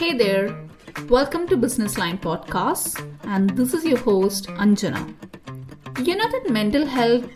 Hey there, welcome to Business Line Podcast, and this is your host Anjana. You know that mental health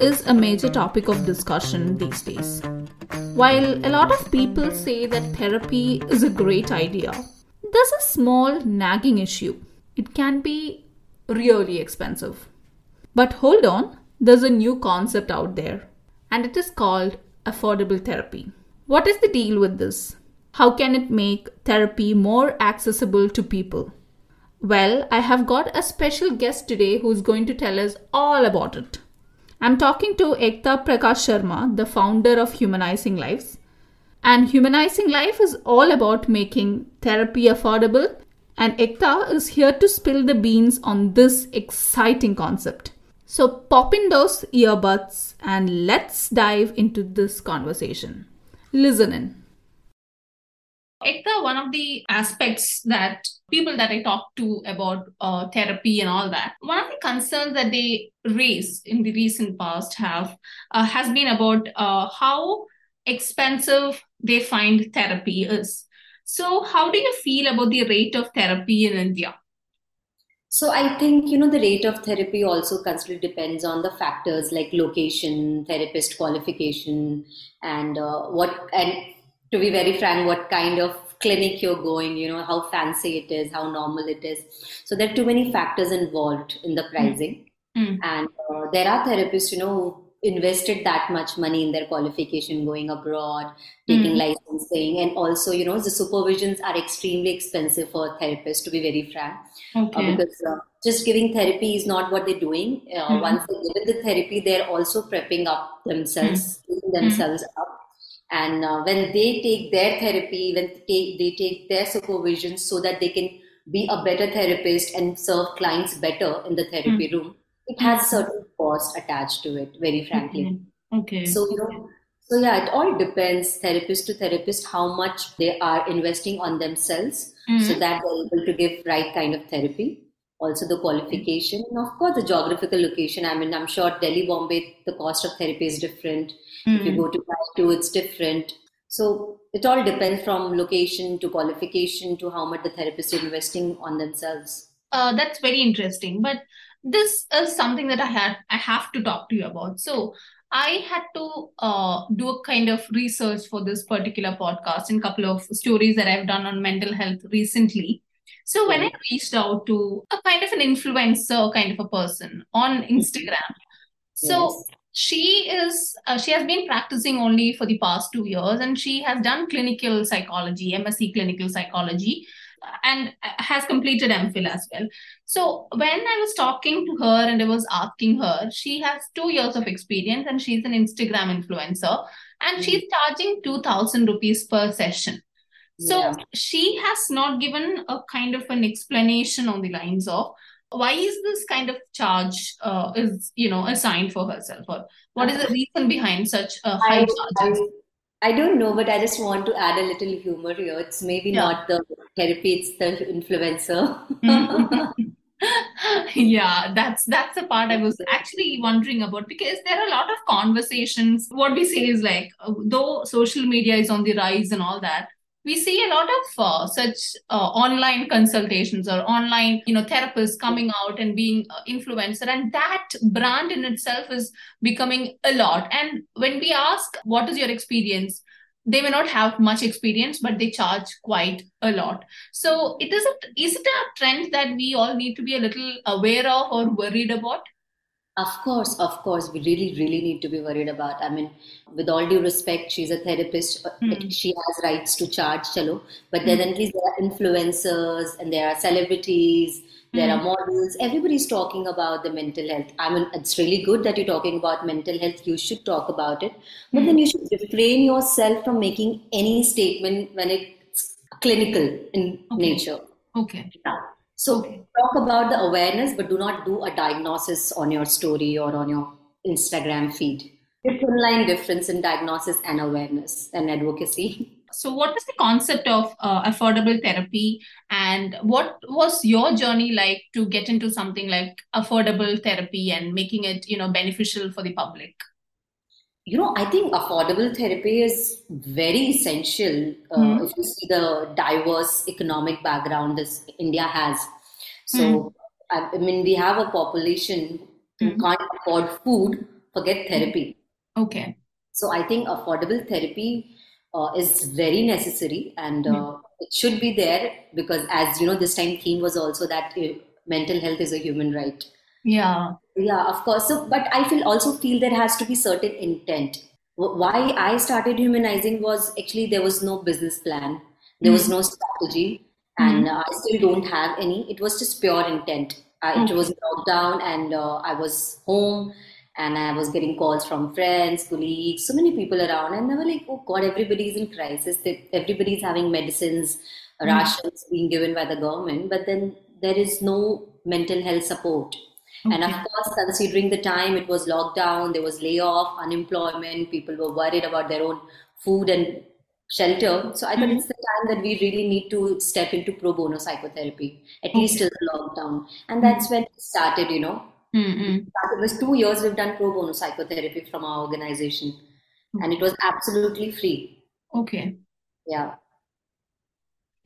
is a major topic of discussion these days. While a lot of people say that therapy is a great idea, there's a small nagging issue. It can be really expensive. But hold on, there's a new concept out there, and it is called affordable therapy. What is the deal with this? How can it make therapy more accessible to people? Well, I have got a special guest today who's going to tell us all about it. I'm talking to Ekta Prakash Sharma, the founder of Humanizing Lives. And Humanizing Life is all about making therapy affordable, and Ekta is here to spill the beans on this exciting concept. So pop in those earbuds and let's dive into this conversation. Listen in. Ekta, one of the aspects that people that I talk to about uh, therapy and all that, one of the concerns that they raise in the recent past have uh, has been about uh, how expensive they find therapy is. So, how do you feel about the rate of therapy in India? So I think you know the rate of therapy also constantly depends on the factors like location, therapist qualification, and uh, what and to be very frank, what kind of clinic you're going, you know, how fancy it is, how normal it is. So there are too many factors involved in the pricing. Mm. And uh, there are therapists, you know, who invested that much money in their qualification going abroad taking mm. licensing and also you know the supervisions are extremely expensive for therapists to be very frank uh, okay. uh, because uh, just giving therapy is not what they're doing uh, mm. once they give the therapy they're also prepping up themselves mm. themselves up and uh, when they take their therapy when they take, they take their supervision so that they can be a better therapist and serve clients better in the therapy room it has certain cost attached to it very frankly. Okay, okay. so you know so yeah it all depends therapist to therapist how much they are investing on themselves mm-hmm. so that they're able to give right kind of therapy also the qualification and of course the geographical location i mean i'm sure delhi bombay the cost of therapy is different mm-hmm. if you mm. go to Bangalore, it's different so it all depends from location to qualification to how much the therapist is investing on themselves uh, that's very interesting but this is something that I had I have to talk to you about. So I had to uh, do a kind of research for this particular podcast and a couple of stories that I've done on mental health recently. So when I reached out to a kind of an influencer kind of a person on Instagram, so yes. she is uh, she has been practicing only for the past two years, and she has done clinical psychology, MSc clinical psychology, and has completed MPhil as well. So when I was talking to her and I was asking her, she has two years of experience and she's an Instagram influencer and she's mm-hmm. charging 2000 rupees per session. So yeah. she has not given a kind of an explanation on the lines of why is this kind of charge uh, is you know assigned for herself or what is the reason behind such a high charge? I don't know, but I just want to add a little humor here. It's maybe yeah. not the therapy, it's the influencer. yeah that's that's the part i was actually wondering about because there are a lot of conversations what we say is like though social media is on the rise and all that we see a lot of uh, such uh, online consultations or online you know therapists coming out and being uh, influencer and that brand in itself is becoming a lot. And when we ask what is your experience? they may not have much experience but they charge quite a lot. So it is a, is it a trend that we all need to be a little aware of or worried about of course of course we really really need to be worried about i mean with all due respect she's a therapist mm. she has rights to charge chalo but mm. then at least there are influencers and there are celebrities there are hmm. models everybody's talking about the mental health i mean it's really good that you're talking about mental health you should talk about it but mm. then you should refrain yourself from making any statement when it's clinical in okay. nature okay yeah. So talk about the awareness but do not do a diagnosis on your story or on your instagram feed. It's online difference in diagnosis and awareness and advocacy. So what is the concept of uh, affordable therapy? And what was your journey like to get into something like affordable therapy and making it you know beneficial for the public you know, I think affordable therapy is very essential uh, mm. if you see the diverse economic background this India has. So, mm. I, I, mean, we have a population who mm. can't afford food, forget therapy. Okay. So, I think affordable therapy uh, is very necessary and uh, it should be there because, as you know, this time theme was also that uh, mental health is a human right. Yeah yeah of course. So but i feel also feel there has to be certain intent. Why i started humanizing was actually there was no business plan. There mm was no strategy and mm i still don't have any. It was just pure intent. Uh, it was lockdown and uh, i was home and i was getting calls from friends colleagues so many people around and they were like oh god everybody's in crisis. Everybody's having medicines mm rations being given by the government but then there is no mental health support Okay. And of course, considering the time it was lockdown, there was layoff, unemployment, people were worried about their own food and shelter. So I thought mm-hmm. it's the time that we really need to step into pro bono psychotherapy, at okay. least till the lockdown. And that's when it started, you know. Mm-hmm. It was two years we've done pro bono psychotherapy from our organization. Mm-hmm. And it was absolutely free. Okay. Yeah.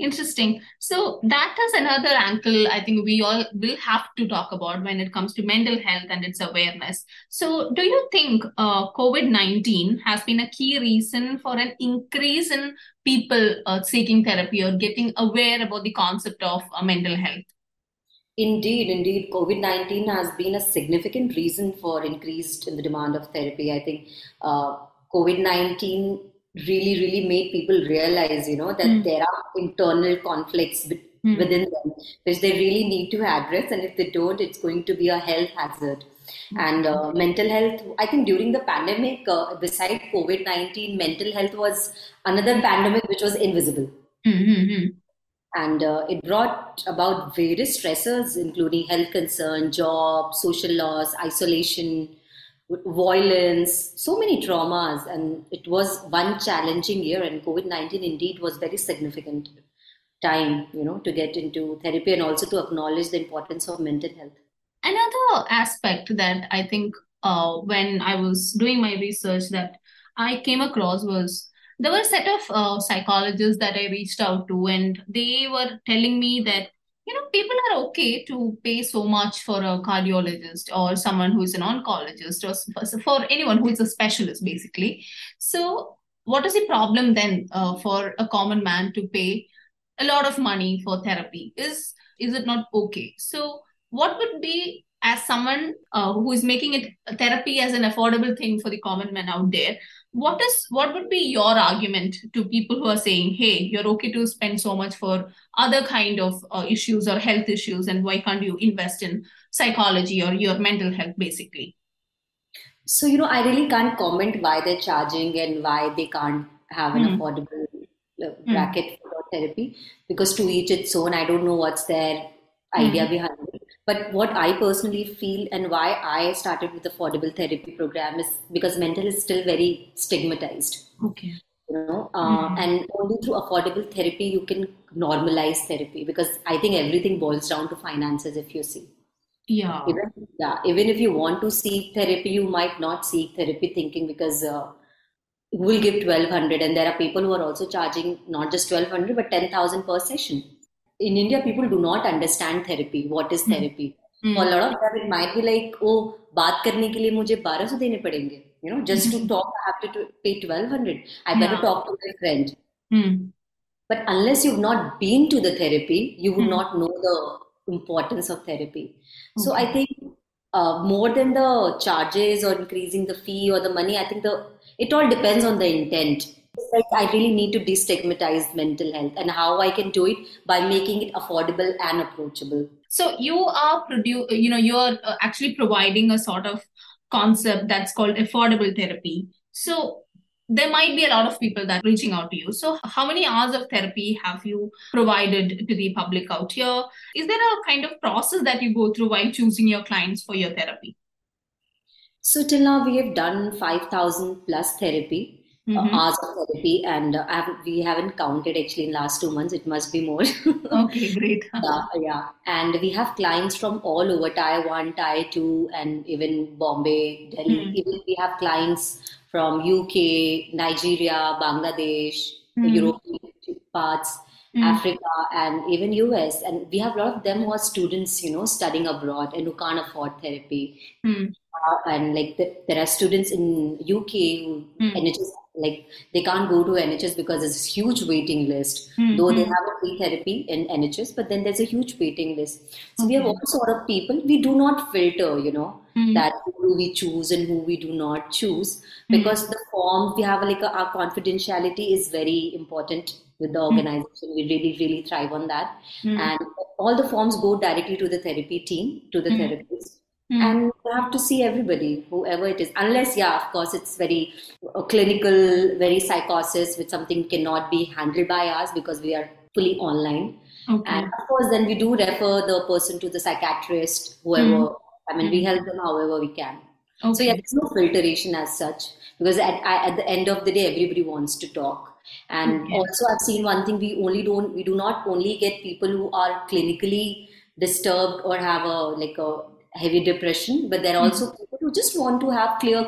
Interesting. So that is another angle I think we all will have to talk about when it comes to mental health and its awareness. So do you think uh, COVID-19 has been a key reason for an increase in people uh, seeking therapy or getting aware about the concept of uh, mental health? Indeed, indeed, COVID 19 has been a significant reason for increased in the demand of therapy. I think uh, COVID 19 really really made people realize you know that mm. there are internal conflicts mm. within them which they really need to address and if they don't it's going to be a health hazard and uh, mental health i think during the pandemic uh, beside covid-19 mental health was another pandemic which was invisible mm-hmm. and uh, it brought about various stressors including health concern job social loss isolation violence, so many traumas, and it was one challenging year. And COVID nineteen indeed was very significant time, you know, to get into therapy and also to acknowledge the importance of mental health. Another aspect that I think uh, when I was doing my research that I came across was there were a set of uh, psychologists that I reached out to, and they were telling me that you know, people are okay to pay so much for a cardiologist or someone who is an oncologist or for anyone who is a specialist, basically. So, what is the problem then uh, for a common man to pay a lot of money for therapy? Is is it not okay? So, what would be as someone uh, who is making it therapy as an affordable thing for the common man out there? What is what would be your argument to people who are saying hey you're okay to spend so much for other kind of uh, issues or health issues and why can't you invest in psychology or your mental health basically so you know i really can't comment why they're charging and why they can't have an mm. affordable uh, hmm. bracket mm. for therapy because to each its own i don't know what's their idea mm. behind it but what I personally feel and why I started with affordable therapy program is because mental is still very stigmatized. Okay. You know, uh, mm-hmm. and only through affordable therapy you can normalize therapy because I think everything boils down to finances. If you see. Yeah. Even, yeah. Even if you want to seek therapy, you might not seek therapy thinking because. Uh, we'll give 1200 and there are people who are also charging not just 1200 but 10000 per session in India, people do not understand therapy. What is hmm. therapy? Mm. For a lot of them, it might be like, oh, बात करने के लिए मुझे 1200 देने पड़ेंगे. You know, just to talk, I have to pay 1200. I better yeah. talk to my friend. Mm. But unless you've not been to the therapy, you would mm. not know the importance of therapy. Okay. So I think uh, more than the charges or increasing the fee or the money, I think the it all depends on the intent like I really need to destigmatize mental health and how I can do it by making it affordable and approachable. So you are produ- you know you're uh, actually providing a sort of concept that's called affordable therapy. So there might be a lot of people that are reaching out to you. So how many hours of therapy have you provided to the public out here? Is there a kind of process that you go through while choosing your clients for your therapy? So till now we have done 5000 plus therapy mm-hmm. hours of therapy, and uh, have, we haven't counted actually in last two months. It must be more. okay, great. yeah, yeah, and we have clients from all over Tier One, Tier Two, and even Bombay, Delhi. Mm. Even we have clients from UK, Nigeria, Bangladesh, Mm. European parts, Mm. Africa, and even US. And we have a lot of them who are students, you know, studying abroad and who can't afford therapy. Mm. Uh, and like the, there are students in UK who Mm. NHS like they can't go to NHS because there's this huge waiting list. Mm, Though they mm. have a free therapy in NHS, but then there's a huge waiting list. So we have Okay. all sort of people. We do not filter, you know, Mm. that who we choose and who we do not choose Mm. because the form we have like a, our confidentiality is very important with the organization. We really really thrive on that, and all the forms go directly to the therapy team, to the therapist Mm. and you have to see everybody whoever it is. Unless yeah of course it's very clinical very psychosis which something cannot be handled by us because we are fully online. Okay. and of course then we do refer the person to the psychiatrist whoever i mean we help them however we can. So yeah there's no filtration as such because at, at the end of the day everybody wants to talk. And Okay. also i've seen one thing we only don't we do not only get people who are clinically disturbed or have a like a heavy depression but there are also people who just want to have clear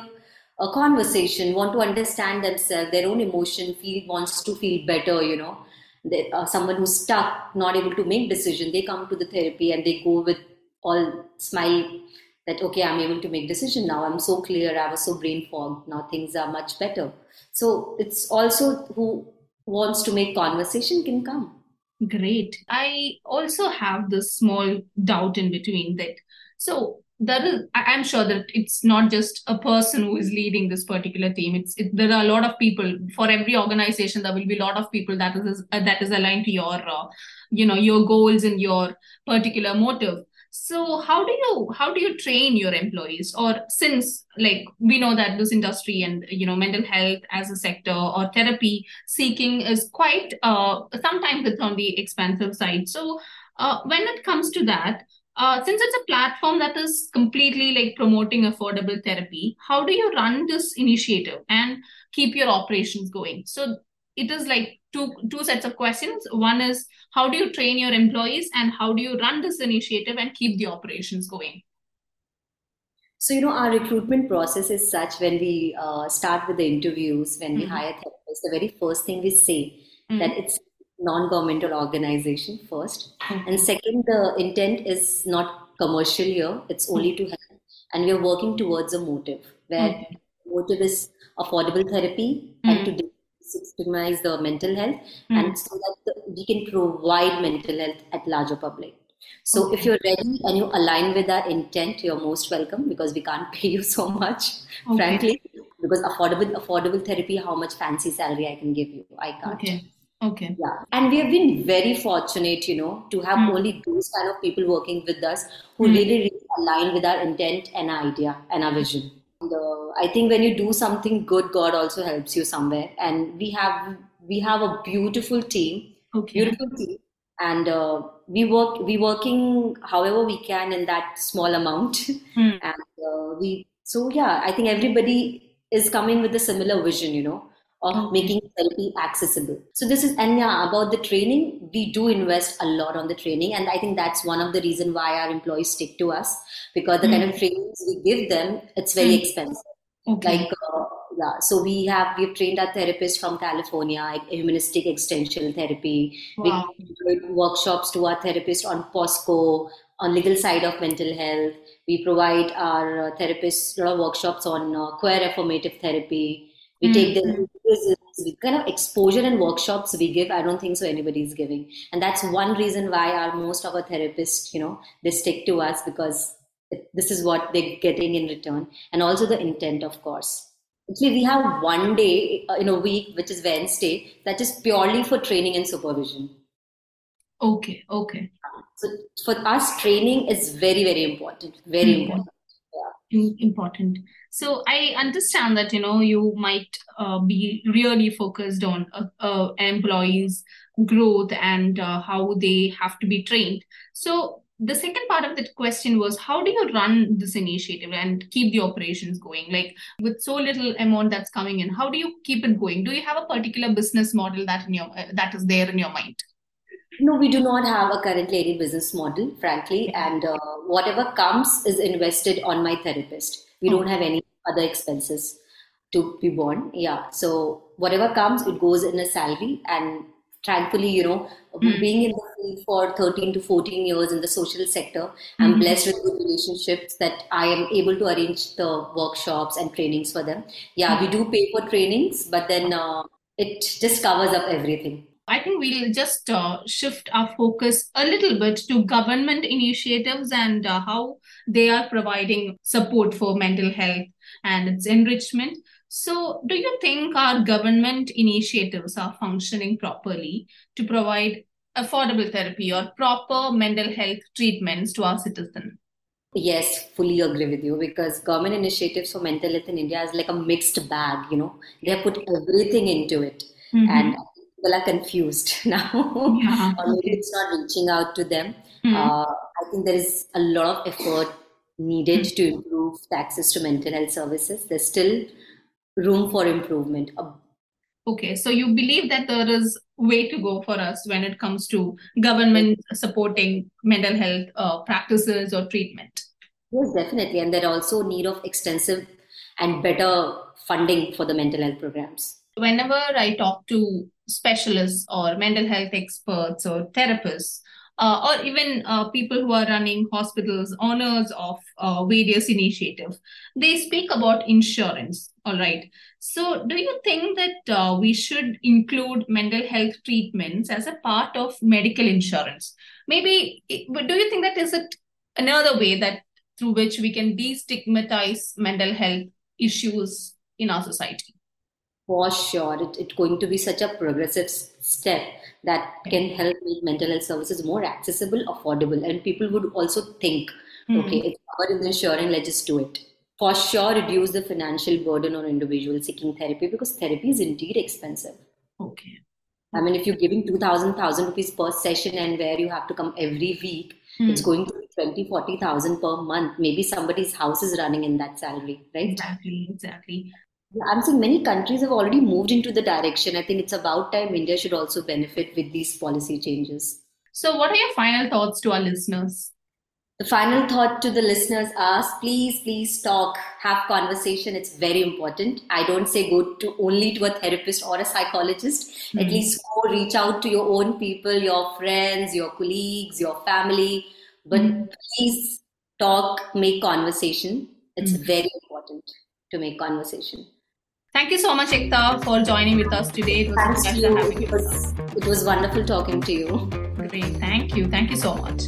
a conversation want to understand themselves their own emotion feel wants to feel better you know. They, uh, someone who's stuck not able to make decision they come to the therapy and they go with all smile that okay i'm able to make decision now. I'm so clear. I was so brain fogged. Now things are much better. So it's also who wants to make conversation can come. Great. I also have this small doubt in between that. So there is, I'm sure that it's not just a person who is leading this particular team. It's it, there are a lot of people for every organization. There will be a lot of people that is uh, that is aligned to your, uh, you know, your goals and your particular motive. So how do you how do you train your employees? Or since like we know that this industry and you know mental health as a sector or therapy seeking is quite uh, sometimes it's on the expensive side so uh, when it comes to that uh, since it's a platform that is completely like promoting affordable therapy how do you run this initiative and keep your operations going so it is like two two sets of questions one is how do you train your employees and how do you run this initiative and keep the operations going So, you know, our recruitment process is such when we uh, start with the interviews, when we Mhm. hire therapists, the very first thing we say Mm. that it's non-governmental organization first. Okay. And second, the intent is not commercial here, it's only to help. And we are working towards a motive where mm-hmm. Okay. motive is affordable therapy and mm-hmm. to systemize the mental health Mm. and so that the, we can provide mental health at larger public. So if you're ready and you align with our intent, you're most welcome because we can't pay you so much, Okay. frankly. Because affordable affordable therapy, how much fancy salary I can give you, I can't. okay okay Yeah, and we have been very fortunate, you know, to have Mm. only those kind of people working with us who Mm. really, really align with our intent and our idea and our vision. And, uh, I think when you do something good, God also helps you somewhere. And we have we have a beautiful team, okay beautiful team, and uh, we work we working however we can in that small amount. Mm. and uh, we so yeah, I think everybody is coming with a similar vision, you know of making therapy accessible. So this is and yeah, about the training, we do invest a lot on the training, and I think that's one of the reason why our employees stick to us because the kind of trainings we give them, it's very Mm. expensive. okay Like uh, yeah, so we have we've trained our therapists from California, like humanistic existential therapy. wow We provide workshops to our therapists on POCSO, on legal side of mental health. We provide our therapists a lot of workshops on uh, queer affirmative therapy. We Mm. take them prisons. We kind of exposure and workshops we give. I don't think so anybody is giving, and that's one reason why our most of our therapists, you know, they stick to us because this is what they're getting in return, and also the intent, of course. Actually, we have one day uh, in a week, which is Wednesday, that is purely for training and supervision. okay okay So for us, training is very, very important. Very Mhm. important. Im- important. So i understand that you know you might uh, be really focused on uh, uh, employees growth and uh, how they have to be trained. So the second part of that question was how do you run this initiative and keep the operations going? Like with so little amount that's coming in how do you keep it going? Do you have a particular business model that in your uh, that is there in your mind No, we do not have a currently any business model, frankly, and uh, whatever comes is invested on my therapist. We don't have any other expenses. to be borne. Yeah. So whatever comes, it goes in a salary. And thankfully, you know, mm. being in the field for 13 to 14 years in the social sector, mm-hmm. I'm blessed with good relationships that I am able to arrange the workshops and trainings for them. Yeah, mm-hmm. we do pay for trainings, but then uh, it just covers up everything. I think we'll just uh, shift our focus a little bit to government initiatives and uh, how they are providing support for mental health and its enrichment. So, do you think our government initiatives are functioning properly to provide affordable therapy or proper mental health treatments to our citizens? Yes, fully agree with you because government initiatives for mental health in India is like a mixed bag, you know. They have put everything into it. Mm-hmm. And people are confused now. Yeah. or maybe it's not reaching out to them. Mm-hmm. Uh, I think there is a lot of effort needed to improve access to mental health services. There's still room for improvement. Okay, so you believe that there is way to go for us when it comes to government supporting mental health uh, practices or treatment. Yes, definitely, and there are also need of extensive and better funding for the mental health programs. Whenever I talk to specialists or mental health experts or therapists, uh, or even uh, people who are running hospitals, owners of uh, various initiatives, they speak about insurance. All right. So, do you think that uh, we should include mental health treatments as a part of medical insurance? Maybe, but do you think that is it another way that through which we can destigmatize mental health issues in our society? For sure, it's it going to be such a progressive step that can help make mental health services more accessible, affordable, and people would also think, mm-hmm. okay, it's covered in the insurance, let's just do it. For sure, reduce the financial burden on individuals seeking therapy because therapy is indeed expensive. Okay. I mean, if you're giving 2,000, 1,000 rupees per session and where you have to come every week, mm. it's going to be 20, 40,000 per month. Maybe somebody's house is running in that salary, right? Exactly, exactly. I'm saying many countries have already moved into the direction. I think it's about time India should also benefit with these policy changes. So, what are your final thoughts to our listeners? The final thought to the listeners are please, please talk, have conversation. It's very important. I don't say go to only to a therapist or a psychologist. Mm-hmm. At least go reach out to your own people, your friends, your colleagues, your family. But mm-hmm. please talk, make conversation. It's mm-hmm. very important to make conversation. Thank you so much, Ekta, for joining with us today. It was Thanks a pleasure having you. It was, it was wonderful talking to you. Great. Thank you. Thank you so much.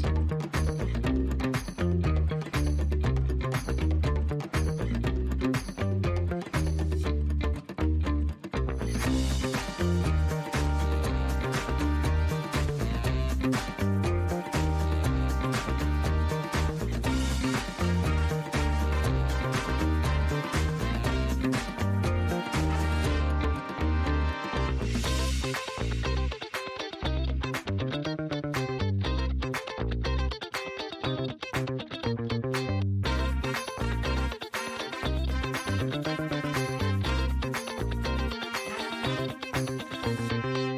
うん。